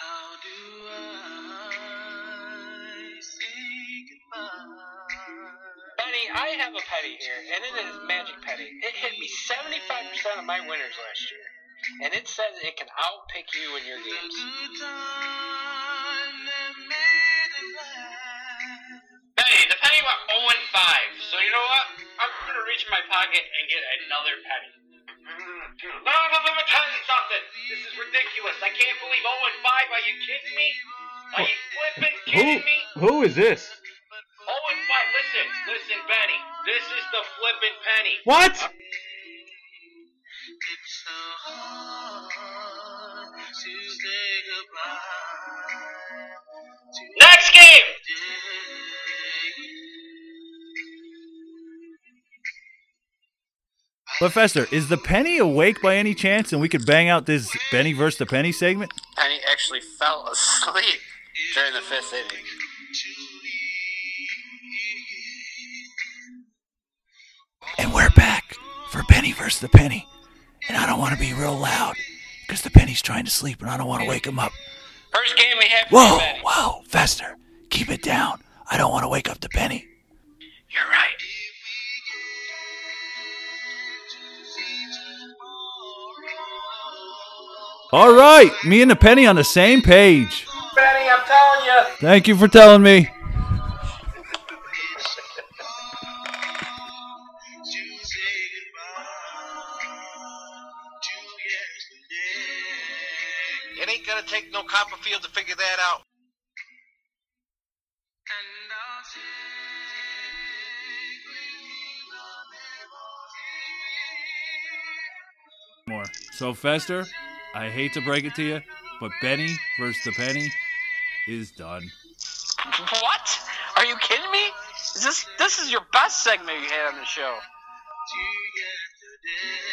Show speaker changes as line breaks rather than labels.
How do I say goodbye?
Benny, I have a penny here, and it is Magic Penny. It hit me 75% of my winners last year. And it says it can outpick you in your games.
Good time that made us laugh.
Penny, the penny went 0 and 5. So you know what? I'm gonna reach in my pocket and get another penny. Ridiculous. I can't believe 0 and 5. Are you kidding me? Are you flipping
Who
kidding me?
who is this?
0 and 5. Listen, listen, Benny. This is the flipping penny.
What?
Uh, it's so hard to say goodbye.
Next game.
But Fester, is the penny awake by any chance, and we could bang out this Benny versus the penny segment?
Penny actually fell asleep during the fifth inning.
And we're back for Penny versus the penny, and I don't want to be real loud because the penny's trying to sleep, and I don't want to wake him up.
First game we have for
Whoa,
you, Benny.
whoa, Fester, keep it down. I don't want to wake up the penny. All right, me and the penny on the same page.
Benny, I'm telling you.
Thank you for telling me.
To say goodbye to yesterday.
It ain't gonna take no Copperfield to figure that out.
And I'll take with me the memories.
More. So Fester, I hate to break it to you, but Benny versus the penny is done.
What? Are you kidding me? Is this this is your best segment you had on the show.
To yesterday.